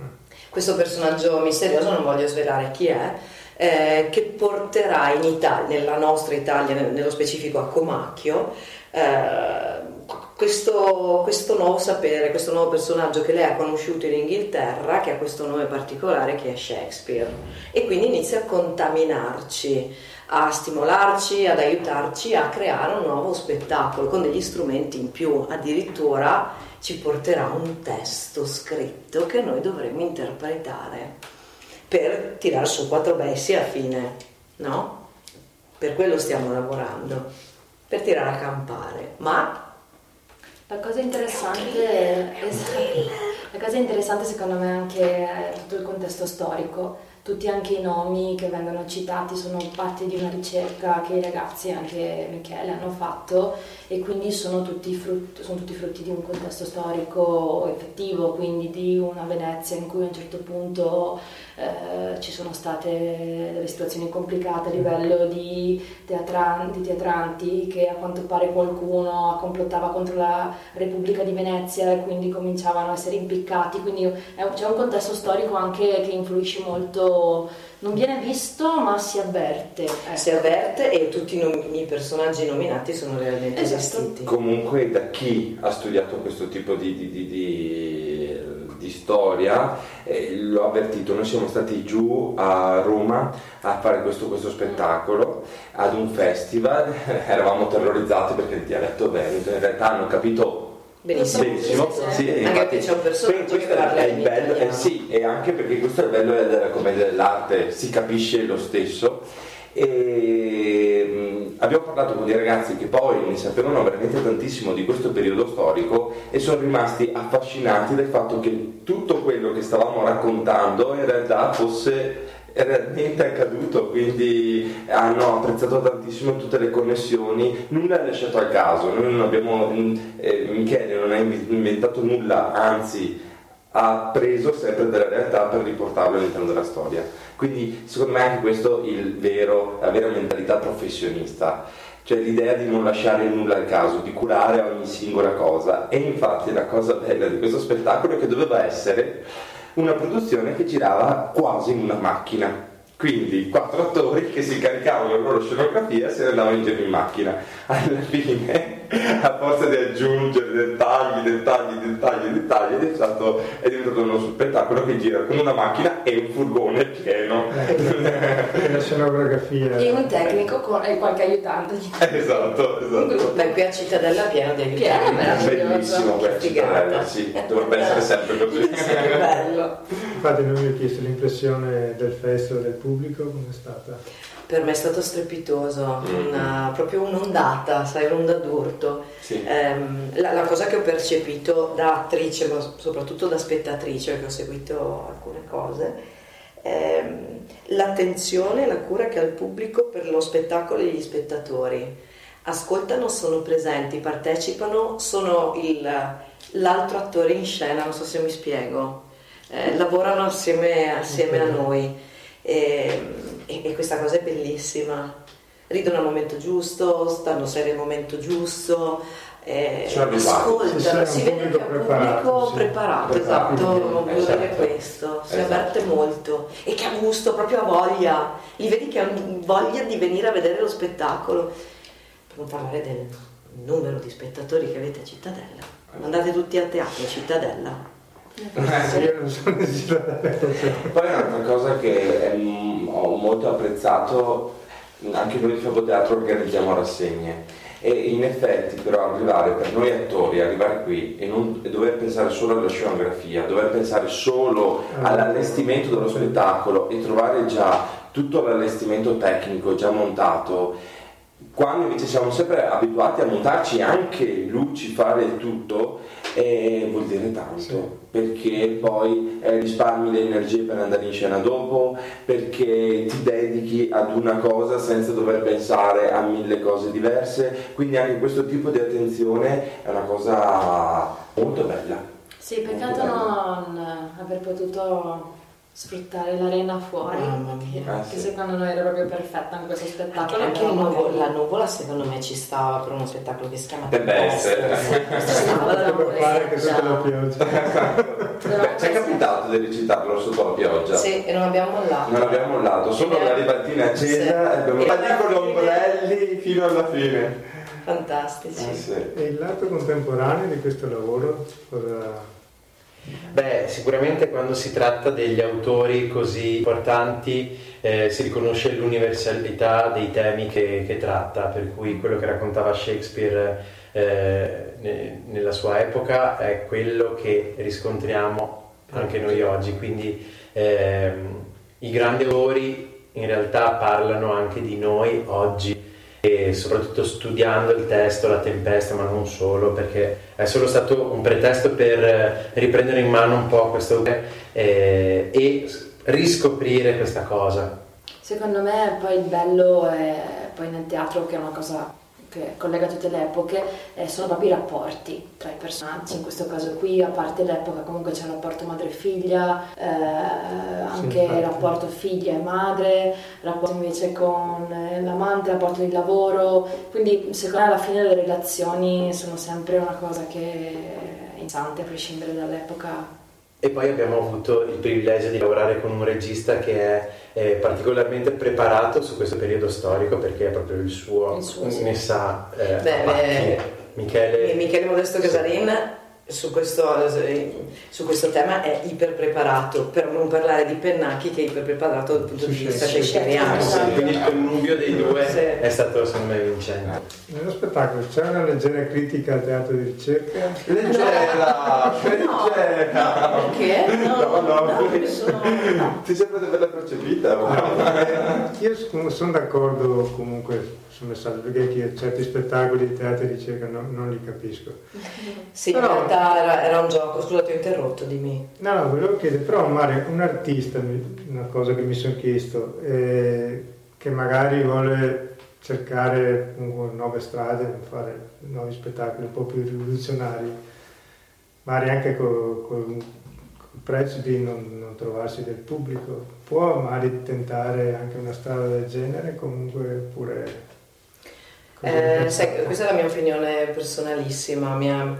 Mm. Questo personaggio misterioso, non voglio svelare chi è, eh, che porterà in Italia, nella nostra Italia, nello specifico a Comacchio, eh, questo, questo, nuovo sapere, questo nuovo personaggio che lei ha conosciuto in Inghilterra, che ha questo nome particolare che è Shakespeare, e quindi inizia a contaminarci, a stimolarci, ad aiutarci a creare un nuovo spettacolo con degli strumenti in più, addirittura ci porterà un testo scritto che noi dovremo interpretare per tirare su quattro bestie alla fine, no? Per quello stiamo lavorando, per tirare a campare, ma la cosa interessante, *laughs* la cosa interessante secondo me è anche tutto il contesto storico tutti anche i nomi che vengono citati sono parte di una ricerca che i ragazzi, anche Michele, hanno fatto e quindi sono tutti, frutti, sono tutti frutti di un contesto storico effettivo, quindi di una Venezia in cui a un certo punto eh, ci sono state delle situazioni complicate a livello di teatranti, di teatranti che a quanto pare qualcuno complottava contro la Repubblica di Venezia e quindi cominciavano a essere impiccati, quindi c'è un contesto storico anche che influisce molto non viene visto ma si avverte. Ecco. Si avverte e tutti i, nom- i personaggi nominati sono realmente esatto. esistiti. Comunque da chi ha studiato questo tipo di, di, di, di storia eh, l'ho avvertito, noi siamo stati giù a Roma a fare questo, questo spettacolo ad un festival, *laughs* eravamo terrorizzati perché il dialetto veneto in realtà hanno capito Benissimo, Benissimo. Sì, anche perché c'è un personaggio che parla è il bello, eh, sì, e anche perché questo è il bello della commedia dell'arte, si capisce lo stesso. E, abbiamo parlato con dei ragazzi che poi ne sapevano veramente tantissimo di questo periodo storico e sono rimasti affascinati dal fatto che tutto quello che stavamo raccontando in realtà fosse è realmente accaduto, quindi hanno apprezzato tantissimo tutte le connessioni, nulla è lasciato al caso, noi non abbiamo, eh, Michele non ha inventato nulla, anzi ha preso sempre della realtà per riportarlo all'interno della storia. Quindi secondo me anche questo è il vero, la vera mentalità professionista, cioè l'idea di non lasciare nulla al caso, di curare ogni singola cosa. E infatti la cosa bella di questo spettacolo è che doveva essere una produzione che girava quasi in una macchina. Quindi quattro attori che si caricavano la loro scenografia e se ne andavano in giro in macchina. Alla fine *laughs* a forza di aggiungere dettagli, dettagli, dettagli, dettagli, è, stato, è diventato uno spettacolo che gira con una macchina e un furgone pieno. Eh, la scenografia. E un tecnico con, e qualche aiutante. Esatto, esatto. Beh, qui a Cittadella pieno di aiutanti. Bellissimo a Cittadella, sì, dovrebbe essere sempre così. bello. Infatti lui mi ha chiesto l'impressione del festival del pubblico, come è stata? Per me è stato strepitoso, mm. una, proprio un'ondata, sai, un'onda d'urto. Sì. Ehm, la, la, cosa che ho percepito da attrice, ma soprattutto da spettatrice, perché ho seguito alcune cose, ehm, l'attenzione e la cura che ha il pubblico per lo spettacolo e gli spettatori. Ascoltano, sono presenti, partecipano, sono il, l'altro attore in scena, non so se mi spiego, eh, lavorano assieme, assieme a noi. E, e, e questa cosa è bellissima. Ridono al momento giusto, stanno seri al momento giusto, eh, ascoltano, si vede che è un pubblico sì. preparato, preparato, esatto, voglio esatto. dire questo, si esatto. avverte molto e che ha gusto, proprio ha voglia, li vedi che hanno voglia di venire a vedere lo spettacolo, per non parlare del numero di spettatori che avete a Cittadella, andate tutti a teatro a Cittadella, io non sono Poi un'altra cosa che è, ho molto apprezzato, anche noi di Fabo Teatro organizziamo rassegne. E in effetti però arrivare per noi attori, arrivare qui e, non, e dover pensare solo alla scenografia, dover pensare solo ah. all'allestimento dello spettacolo e trovare già tutto l'allestimento tecnico già montato quando invece siamo sempre abituati a montarci anche luci, fare tutto, eh, vuol dire tanto, sì. perché poi eh, risparmi le energie per andare in scena dopo, perché ti dedichi ad una cosa senza dover pensare a mille cose diverse, quindi anche questo tipo di attenzione è una cosa molto bella. Sì, peccato non aver potuto sfruttare l'arena fuori, che, ah, che sì. secondo noi era proprio perfetta in questo spettacolo. Anche, anche nuvola, la nuvola secondo me ci stava per uno spettacolo che si chiama. Stava che sotto la pioggia. Ci è capitato di recitarlo sotto la pioggia? Sì, e non abbiamo mollato. Non abbiamo mollato, solo una ribaltina accesa sì. e abbiamo fatto con gli ombrelli fino alla fine. Fantastici. Ah, sì. E il lato contemporaneo di questo lavoro cosa Beh, sicuramente quando si tratta degli autori così importanti eh, si riconosce l'universalità dei temi che, che, tratta, per cui quello che raccontava Shakespeare eh, ne, nella sua epoca è quello che riscontriamo anche noi oggi, quindi eh, i grandi autori in realtà parlano anche di noi oggi e soprattutto studiando il testo, la tempesta, ma non solo, perché è solo stato un pretesto per riprendere in mano un po' questo eh, e riscoprire questa cosa. Secondo me poi il bello è poi nel teatro che è una cosa che collega tutte le epoche, eh, sono proprio i rapporti tra i personaggi. In questo caso qui, a parte l'epoca, comunque c'è il rapporto madre-figlia, eh, anche il rapporto figlia e madre, rapporto invece con eh, l'amante, rapporto di lavoro. Quindi secondo me alla fine le relazioni sono sempre una cosa che è interessante a prescindere dall'epoca e poi abbiamo avuto il privilegio di lavorare con un regista che è, è particolarmente preparato su questo periodo storico perché è proprio il suo, il suo ne sa eh, Beh, Michele... Michele Modesto Casarin su questo, su questo, tema è iper preparato, per non parlare di Pennacchi che è iper preparato dal punto di vista shakespeariano. Sì, quindi il connubio dei due sì. è stato secondo me vincente. Nello spettacolo c'è una leggera critica al teatro di ricerca? Leggera! No, leggera! No, perché? No, no, no, no, sono... no. Ti sembra di averla percepita? No. Io sono d'accordo comunque sul messaggio perché certi spettacoli di teatro di ricerca non, non li capisco. Sì, Però, in realtà era, era, un gioco, scusa ti ho interrotto, dimmi. No, no, volevo chiedere, però Mario, un artista, una cosa che mi sono chiesto, eh, che magari vuole cercare nuove strade, fare nuovi spettacoli un po' più rivoluzionari, magari anche con, con il prezzo di non, non, trovarsi del pubblico, può magari tentare anche una strada del genere, comunque pure eh, sai, questa è la mia opinione personalissima. Mia,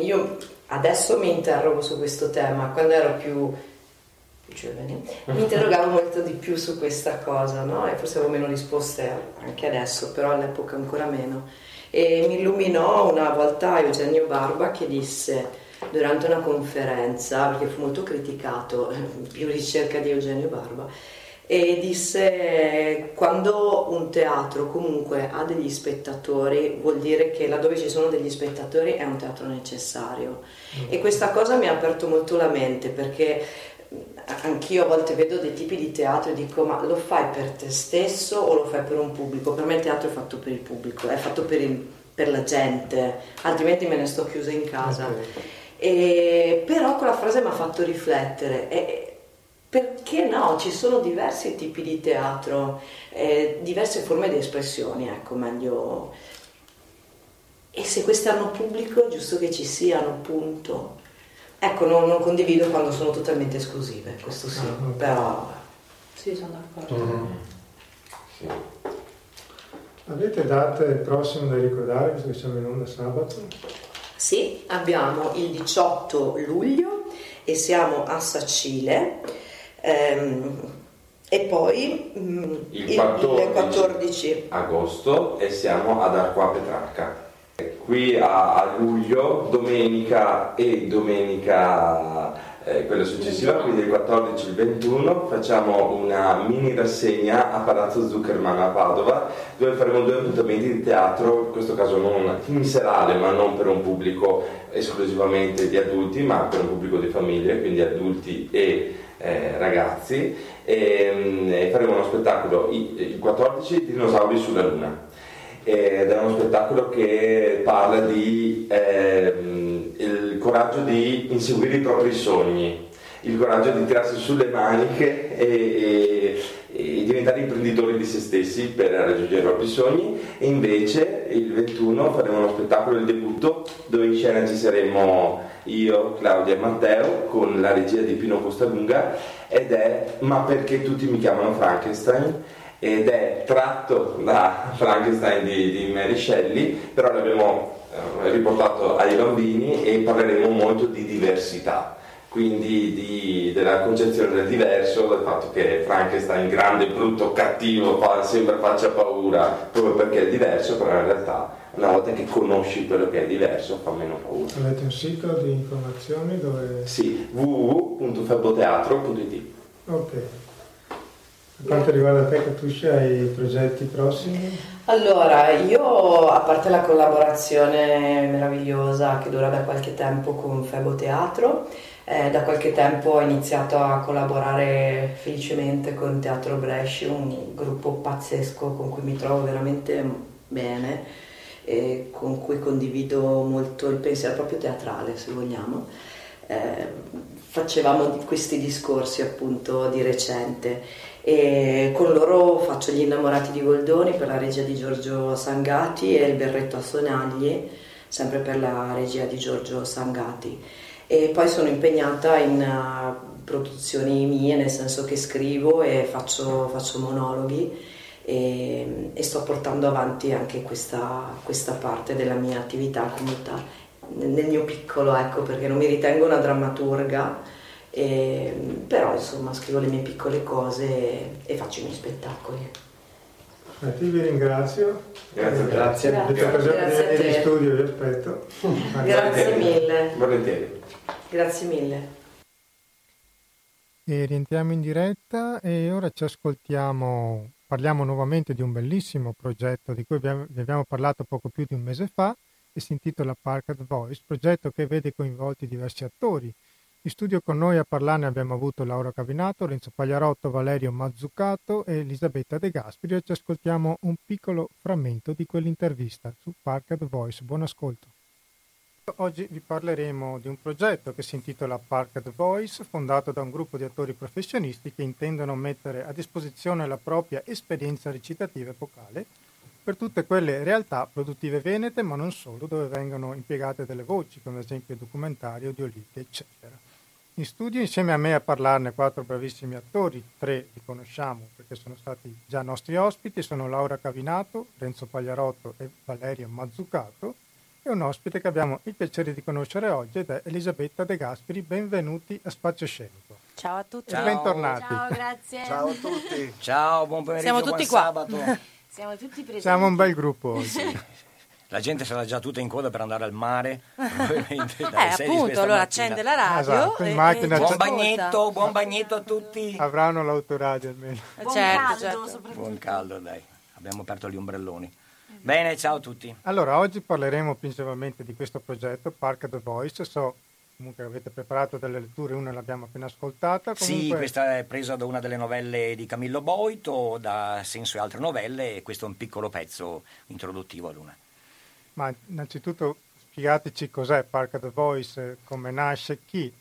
io adesso mi interrogo su questo tema. Quando ero più giovane mi interrogavo molto di più su questa cosa, no? E forse avevo meno risposte anche adesso, però all'epoca ancora meno. E mi illuminò una volta Eugenio Barba che disse durante una conferenza, perché fu molto criticato, *laughs* più ricerca di Eugenio Barba, e disse quando un teatro comunque ha degli spettatori vuol dire che laddove ci sono degli spettatori è un teatro necessario mm. e questa cosa mi ha aperto molto la mente perché anch'io a volte vedo dei tipi di teatro e dico ma lo fai per te stesso o lo fai per un pubblico? Per me il teatro è fatto per il pubblico, è fatto per, il, per la gente, altrimenti me ne sto chiusa in casa. Okay. E, però quella frase mi ha fatto riflettere. E, perché no? Ci sono diversi tipi di teatro, eh, diverse forme di espressione, ecco, meglio. E se queste hanno pubblico è giusto che ci siano, punto. Ecco, non, non condivido quando sono totalmente esclusive, questo sì, ah, però... Sì, sono d'accordo. Mm. Sì. Avete date prossime da ricordare, visto che siamo in onda sabato? Sì, abbiamo il 18 luglio e siamo a Sacile ehm, e poi mm, il 14, il 14, agosto e siamo ad Arqua Petrarca. Qui a, a luglio, domenica e domenica eh, quella successiva, quindi il 14 e il 21, facciamo una mini rassegna a Palazzo Zuckerman a Padova, dove faremo due appuntamenti di teatro, in questo caso non in serale, ma non per un pubblico esclusivamente di adulti, ma per un pubblico di famiglie, quindi adulti e eh, ragazzi. E, mm, e faremo uno spettacolo il 14 Dinosauri sulla Luna ed è uno spettacolo che parla di eh, il coraggio di inseguire i propri sogni, il coraggio di tirarsi sulle maniche e, e, e, diventare imprenditori di se stessi per raggiungere i propri sogni e invece il 21 faremo uno spettacolo del debutto dove in scena ci saremo io, Claudia e Matteo con la regia di Pino Costalunga ed è Ma perché tutti mi chiamano Frankenstein? ed è tratto da Frankenstein di, di Mary Shelley, però l'abbiamo eh, riportato ai bambini e parleremo molto di diversità, quindi di, della concezione del diverso, del fatto che Frankenstein grande, brutto, cattivo, fa, sembra faccia paura proprio perché è diverso, però in realtà una volta che conosci quello che è diverso fa meno paura. Avete un sito di informazioni dove... Sì, www.feboteatro.it Ok. Per quanto riguarda te, Katusha, hai progetti prossimi? Allora, io a parte la collaborazione meravigliosa che dura da qualche tempo con Febo Teatro, eh, da qualche tempo ho iniziato a collaborare felicemente con Teatro Bresci, un gruppo pazzesco con cui mi trovo veramente bene e con cui condivido molto il pensiero proprio teatrale, se vogliamo. Eh, facevamo questi discorsi appunto di recente e con loro faccio gli innamorati di Goldoni per la regia di Giorgio Sangati e il berretto a sonagli sempre per la regia di Giorgio Sangati e poi sono impegnata in uh, produzioni mie nel senso che scrivo e faccio, faccio monologhi e, e, sto portando avanti anche questa, questa parte della mia attività comunità nel mio piccolo ecco perché non mi ritengo una drammaturga e, però insomma scrivo le mie piccole cose e, e faccio i miei spettacoli. A ti vi ringrazio. Grazie, eh, grazie. grazie. grazie. grazie di in studio, vi aspetto. grazie mille. Volentieri. Grazie mille. E rientriamo in diretta e ora ci ascoltiamo, parliamo nuovamente di un bellissimo progetto di cui abbiamo, vi abbiamo parlato poco più di un mese fa e si intitola Parked Voice, progetto che vede coinvolti diversi attori in studio con noi a parlarne abbiamo avuto Laura Cavinato, Renzo Pagliarotto, Valerio Mazzucato e Elisabetta De Gasperi e ci ascoltiamo un piccolo frammento di quell'intervista su Parked Voice. Buon ascolto. Oggi vi parleremo di un progetto che si intitola Parked Voice, fondato da un gruppo di attori professionisti che intendono mettere a disposizione la propria esperienza recitativa e vocale per tutte quelle realtà produttive venete, ma non solo, dove vengono impiegate delle voci, come ad esempio documentari, audioliti, eccetera. In studio insieme a me a parlarne quattro bravissimi attori, tre li conosciamo perché sono stati già nostri ospiti, sono Laura Cavinato, Renzo Pagliarotto e Valerio Mazzucato e un ospite che abbiamo il piacere di conoscere oggi ed è Elisabetta De Gasperi, benvenuti a Spazio Scenico. Ciao a tutti. Ciao. bentornati. Ciao, grazie. Ciao a tutti. Ciao, buon pomeriggio, Siamo tutti qua. sabato. *laughs* Siamo tutti presenti. Siamo un bel gruppo oggi. La gente sarà già tutta in coda per andare al mare. *laughs* eh, appunto, allora accende la radio. Esatto, e, e buon bagnetto, buon bagnetto a tutti. Avranno l'autoradio almeno. Buon certo, caldo, certo. Buon caldo, dai. Abbiamo aperto gli ombrelloni. Bene, ciao a tutti. Allora, oggi parleremo principalmente di questo progetto, Park the Voice. So comunque avete preparato delle letture, una l'abbiamo appena ascoltata. Comunque... Sì, questa è presa da una delle novelle di Camillo Boito, da Senso e altre novelle, e questo è un piccolo pezzo introduttivo a Luna. Ma innanzitutto spiegateci cos'è Park the Voice, come nasce, chi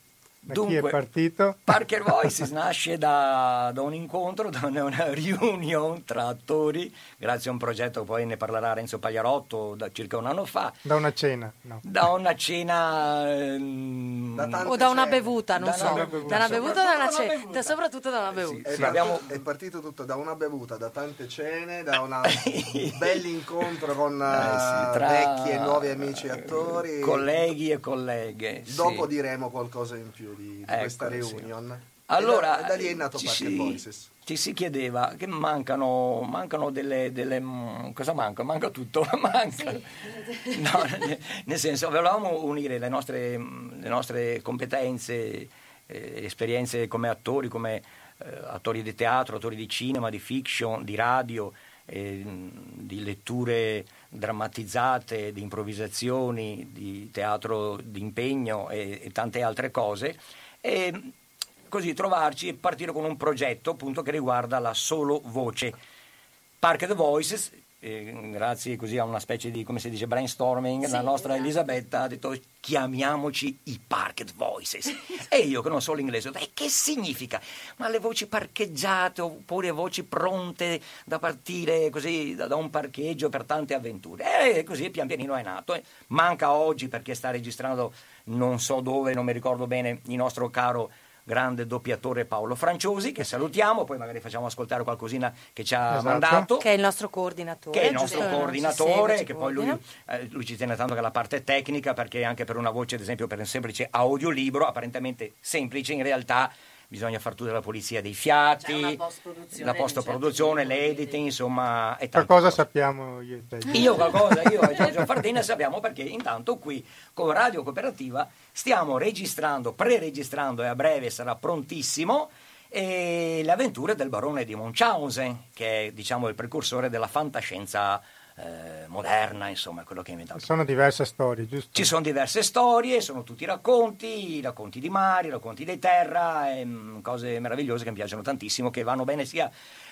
da Dunque, chi è partito? Parker Voices nasce da, da, un incontro, da una, una reunion tra attori, grazie a un progetto che poi ne parlerà Renzo Pagliarotto da circa un anno fa. Da una cena? No. Da una cena... Ehm, da o da una bevuta, non da so. Una bevuta. Da una bevuta o da una cena? Bevuta. Soprattutto da una bevuta. Sì, sì, è, abbiamo... è, partito tutto da una bevuta, da tante cene, da un *laughs* bell'incontro con eh, sì, tra... vecchi e nuovi amici attori. Colleghi e colleghe. Dopo diremo qualcosa in più di, di ecco, questa reunion. Sì. Allora, e da, da, lì è nato ci Parker si, Voices. Ci si chiedeva che mancano, mancano delle, delle, Cosa manca? Manca tutto, *laughs* manca. Sì. No, nel senso, volevamo unire le nostre, le nostre competenze, eh, esperienze come attori, come eh, attori di teatro, attori di cinema, di fiction, di radio, eh, di letture drammatizzate, di improvvisazioni, di teatro d'impegno e, e tante altre cose. E così trovarci e partire con un progetto appunto che riguarda la solo voce. Park the Voices eh, grazie così a una specie di, come si dice, brainstorming, sì, la nostra esatto. Elisabetta ha detto chiamiamoci i parked voices. *laughs* e io che non so l'inglese ho detto, che significa? Ma le voci parcheggiate oppure voci pronte da partire così da, da un parcheggio per tante avventure. E così pian pianino è nato. Manca oggi perché sta registrando non so dove, non mi ricordo bene, il nostro caro grande doppiatore Paolo Franciosi, che salutiamo, poi magari facciamo ascoltare qualcosina che ci ha esatto. mandato. Che è il nostro coordinatore. Che è il nostro coordinatore, che poi lui, eh, lui, ci tiene tanto che la parte tecnica, perché anche per una voce, ad esempio, per un semplice audiolibro, apparentemente semplice, in realtà bisogna far tutta la polizia dei fiati, la post-produzione, l'editing, insomma. Qualcosa sappiamo io e te. Io qualcosa, io e Giorgio *laughs* Fardina sappiamo perché intanto qui con Radio Cooperativa stiamo registrando, pre-registrando e a breve sarà prontissimo e le avventure del barone di Munchausen, che è diciamo il precursore della fantascienza eh, moderna, insomma, quello che ha inventato. Ci sono diverse storie, giusto? Ci sono diverse storie, sono tutti racconti, racconti di mari, racconti di terra, e, mh, cose meravigliose che mi piacciono tantissimo, che vanno bene sia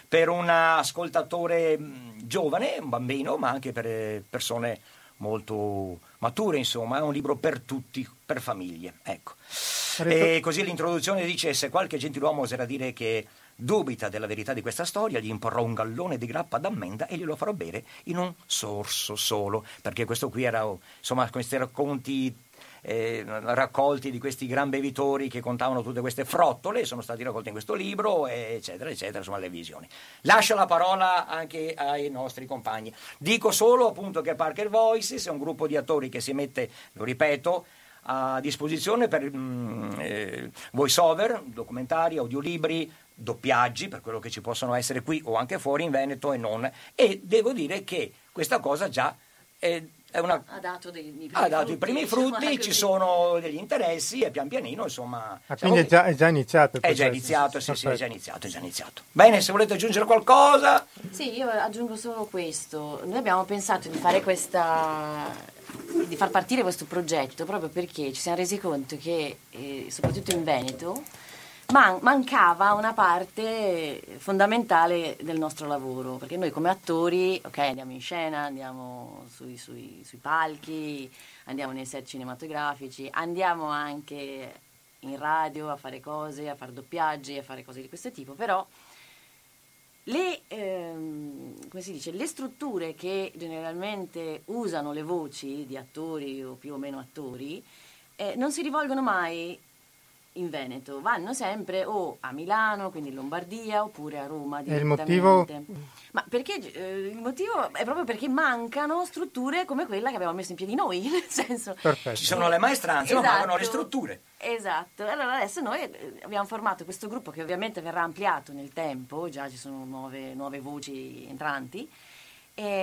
per un ascoltatore mh, giovane, un bambino, ma anche per eh, persone molto mature, insomma, è un libro per tutti, per famiglie, ecco. E così l'introduzione dice se qualche gentiluomo oserà dire che dubita della verità di questa storia, gli imporrò un gallone di grappa d'ammenda e glielo farò bere in un sorso solo, perché questo qui era, insomma, questi racconti eh, raccolti di questi gran bevitori che contavano tutte queste frottole, sono stati raccolti in questo libro, eccetera, eccetera, insomma, le visioni. Lascio la parola anche ai nostri compagni. Dico solo appunto che Parker Voices è un gruppo di attori che si mette, lo ripeto, a disposizione per mm, eh, voice over, documentari, audiolibri, doppiaggi per quello che ci possono essere qui o anche fuori in Veneto e non. E devo dire che questa cosa già è, è una, ha dato, dei, i primi ha dato frutti, i primi frutti, ci sono degli interessi e pian pianino insomma... Ah, quindi è già, è già, iniziato? È già iniziato, sì, sì, è già iniziato, è già iniziato. Bene, se volete aggiungere qualcosa... Sì, io aggiungo solo questo. Noi abbiamo pensato di fare questa di far partire questo progetto proprio perché ci siamo resi conto che, eh, soprattutto in Veneto, man- mancava una parte fondamentale del nostro lavoro, perché noi come attori, ok, andiamo in scena, andiamo sui, sui, sui palchi, andiamo nei set cinematografici, andiamo anche in radio a fare cose, a fare doppiaggi, a fare cose di questo tipo, però le, ehm, dice, le, strutture che generalmente usano le voci di attori o più o meno attori eh, non si rivolgono mai in Veneto, vanno sempre o a Milano, quindi in Lombardia, oppure a Roma E il motivo? Ma perché eh, il motivo è proprio perché mancano strutture come quella che abbiamo messo in piedi noi, *laughs* nel senso Perfetto. ci sono le maestranze, esatto. ma mancano le strutture. Esatto. Allora adesso noi eh, abbiamo formato questo gruppo che ovviamente verrà ampliato nel tempo, già ci sono nuove, nuove voci entranti,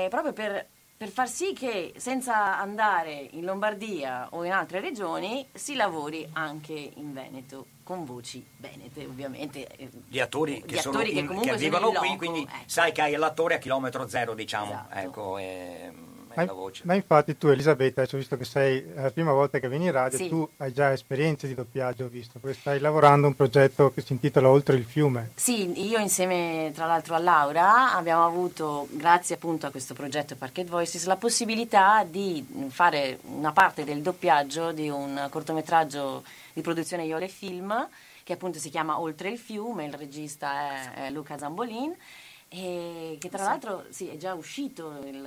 proprio per per far sì che senza andare in Lombardia o in altre regioni si lavori anche in Veneto con voci venete ovviamente gli attori che, sono attori in, che, che vivono qui quindi ecco. sai che hai l'attore a chilometro zero diciamo esatto. ecco, e ma, ma, infatti tu Elisabetta, ho visto che sei la prima volta che vieni in radio, sì. tu hai già esperienze di doppiaggio, ho visto, perché stai lavorando a un progetto che si intitola Oltre il fiume. Sì, io insieme tra l'altro a Laura abbiamo avuto, grazie appunto a questo progetto Parket Voices, la possibilità di fare una parte del doppiaggio di un cortometraggio di produzione Iole Film, che appunto si chiama Oltre il fiume, il regista è, è Luca Zambolin e che tra sì. l'altro sì, è già uscito il,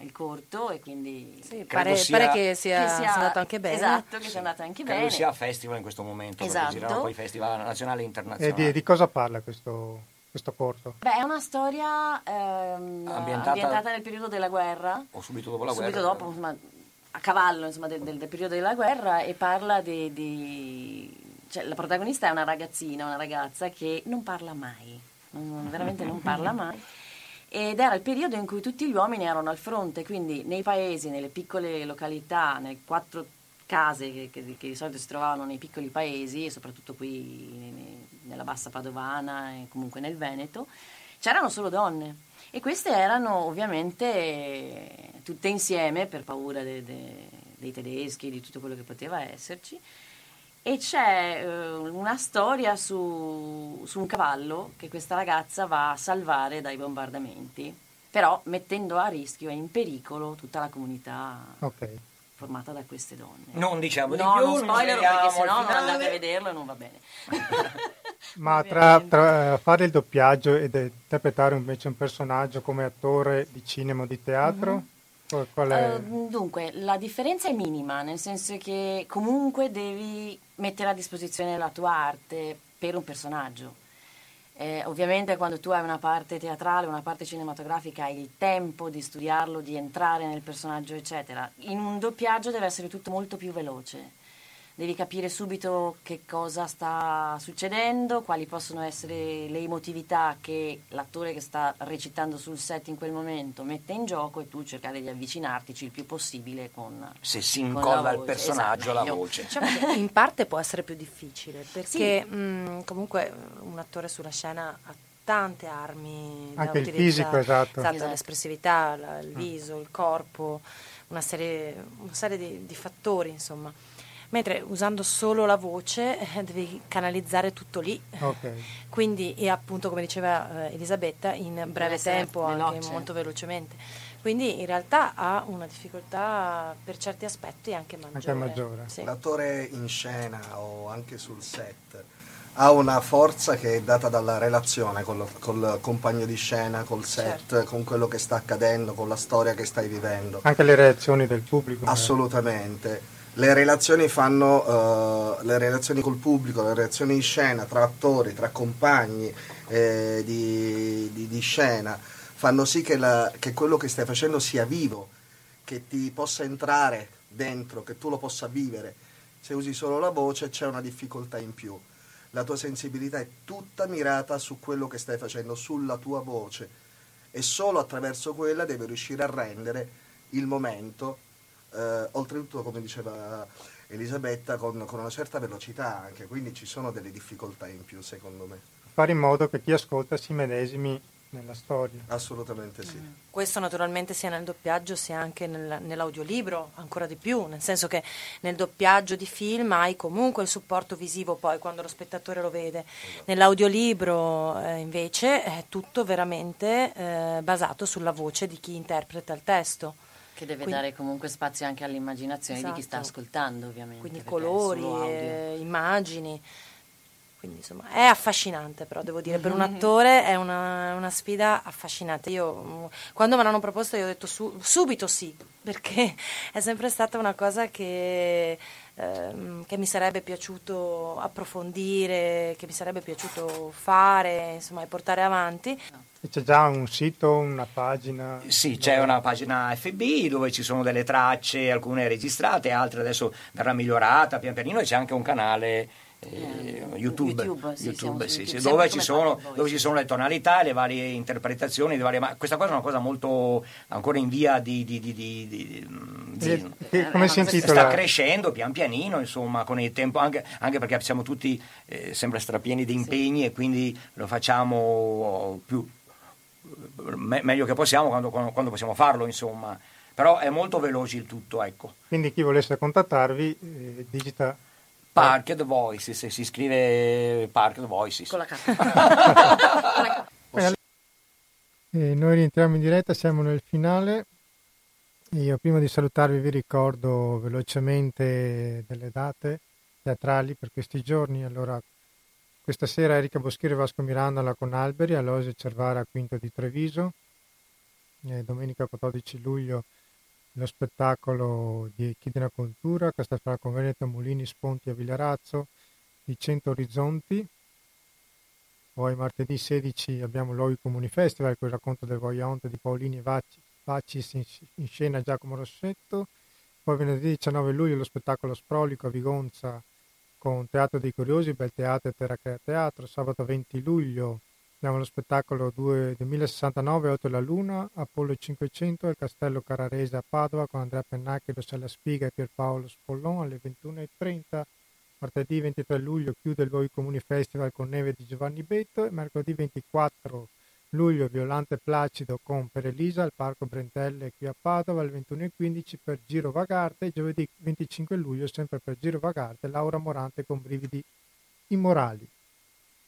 il corto e quindi sì, pare, sia, pare, che, sia, che sia, andato anche bene. esatto che sia andato anche credo bene. sia a festival in questo momento esatto. perché girano poi festival nazionali e internazionali. E di, di cosa parla questo, questo corto? Beh, è una storia ehm, ambientata, ambientata, nel periodo della guerra. O subito dopo la subito guerra dopo insomma, a cavallo insomma, del, del, del, periodo della guerra e parla di, di cioè, la protagonista è una ragazzina una ragazza che non parla mai non, veramente non parla mai. Ed era il periodo in cui tutti gli uomini erano al fronte, quindi nei paesi, nelle piccole località, nelle quattro case che, che, che di solito si trovavano nei piccoli paesi, soprattutto qui nella bassa padovana e comunque nel Veneto, c'erano solo donne. E queste erano ovviamente tutte insieme per paura de, de, dei tedeschi, di tutto quello che poteva esserci e c'è eh, una storia su, su, un cavallo che questa ragazza va a salvare dai bombardamenti, però mettendo a rischio e in pericolo tutta la comunità okay. formata da queste donne. Non diciamo no, di più, non spoiler perché sennò non andate a vederlo e non va bene. *laughs* Ma tra, tra, fare il doppiaggio ed interpretare invece un personaggio come attore di cinema o di teatro... Mm-hmm Uh, dunque, la differenza è minima, nel senso che comunque devi mettere a disposizione la tua arte per un personaggio. Eh, ovviamente quando tu hai una parte teatrale, una parte cinematografica, hai il tempo di studiarlo, di entrare nel personaggio, eccetera. In un doppiaggio deve essere tutto molto più veloce devi capire subito che cosa sta succedendo, quali possono essere le emotività che l'attore che sta recitando sul set in quel momento mette in gioco e tu cercare di avvicinartici il più possibile con se si incolla il personaggio esatto. la voce. Diciamo in parte può essere più difficile perché sì. mh, comunque un attore sulla scena ha tante armi anche il fisico esatto. esatto, esatto. l'espressività, la, il viso, il corpo, una serie, una serie di, di fattori insomma mentre usando solo la voce eh, devi canalizzare tutto lì. Okay. *laughs* Quindi, e appunto come diceva eh, Elisabetta, in breve tempo, anche molto velocemente. Quindi in realtà ha una difficoltà per certi aspetti anche maggiore. Anche maggiore. Sì. L'attore in scena o anche sul set ha una forza che è data dalla relazione col, col compagno di scena, col set, certo. con quello che sta accadendo, con la storia che stai vivendo. Anche le reazioni del pubblico. Assolutamente le relazioni fanno uh, le relazioni col pubblico, le relazioni in scena tra attori, tra compagni eh, di, di, di, scena fanno sì che, la, che, quello che stai facendo sia vivo, che ti possa entrare dentro, che tu lo possa vivere. Se usi solo la voce c'è una difficoltà in più. La tua sensibilità è tutta mirata su quello che stai facendo, sulla tua voce e solo attraverso quella devi riuscire a rendere il momento eh, oltretutto come diceva Elisabetta con, con, una certa velocità anche, quindi ci sono delle difficoltà in più secondo me. Fare in modo che chi ascolta si medesimi nella storia. Assolutamente sì. Mm. Questo naturalmente sia nel doppiaggio sia anche nel, nell'audiolibro, ancora di più, nel senso che nel doppiaggio di film hai comunque il supporto visivo poi quando lo spettatore lo vede. Esatto. Nell'audiolibro eh, invece è tutto veramente eh, basato sulla voce di chi interpreta il testo. Che deve Quindi, dare comunque spazio anche all'immaginazione esatto. di chi sta esatto. ascoltando, ovviamente. Quindi colori, eh, immagini. Quindi insomma è affascinante, però devo dire, per un attore è una, una sfida affascinante. Io quando me l'hanno proposto io ho detto su, subito sì, *laughs* perché è sempre stata una cosa che, ehm, che, mi sarebbe piaciuto approfondire, che mi sarebbe piaciuto fare, insomma, e portare avanti. C'è già un sito, una pagina? Sì, c'è una pagina FB dove ci sono delle tracce, alcune registrate, altre adesso verrà migliorata pian pianino e c'è anche un canale eh, YouTube, YouTube, sì, YouTube, sì, sì, dove, ci sono, dove, ci sono, le tonalità, le varie interpretazioni, le varie, ma questa cosa è una cosa molto ancora in via di... di, di, di eh, come si intitola? Sta crescendo pian pianino, insomma, con il tempo, anche, anche perché siamo tutti eh, sempre strapieni di impegni e quindi lo facciamo più, me, meglio che possiamo quando, quando, quando possiamo farlo, insomma però è molto veloce il tutto, ecco. Quindi chi volesse contattarvi eh, digita Parked Voices, si scrive Parked Voices. Con la K. *laughs* e noi rientriamo in diretta, siamo nel finale. Io prima di salutarvi vi ricordo velocemente delle date teatrali per questi giorni. Allora, questa sera Erika Boschieri e Vasco Mirandola con Alberi all'Ose Cervara Quinto di Treviso. E domenica 14 luglio lo spettacolo di Chi della Cultura, Castelfranco Veneto, Mulini, Sponti a Villarazzo, di Cento Orizzonti. Poi martedì 16 abbiamo l'Oi Comuni Festival con il racconto del Voyante di Paolini e Vaccis in, scena Giacomo Rossetto. Poi venerdì 19 luglio lo spettacolo Sprolico a Vigonza con Teatro dei Curiosi, Bel Teatro e Terra Teatro. Sabato 20 luglio Abbiamo lo spettacolo 2 del 1069, 8 la Luna, Apollo 500 il Castello Cararese a Padova con Andrea Pennacchi, Rossella Spiga e Pierpaolo Spollon alle 21.30. Martedì 23 luglio chiude il Voi Comuni Festival con Neve di Giovanni Betto e mercoledì 24 luglio Violante Placido con Per Elisa al Parco Brentelle qui a Padova alle 21.15 per Giro Vagarte e giovedì 25 luglio sempre per Giro Vagarte Laura Morante con Brividi Immorali.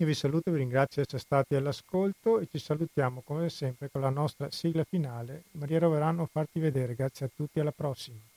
Io vi saluto, vi ringrazio di essere stati all'ascolto e ci salutiamo come sempre con la nostra sigla finale. Maria Roverano farti vedere. Grazie a tutti, alla prossima.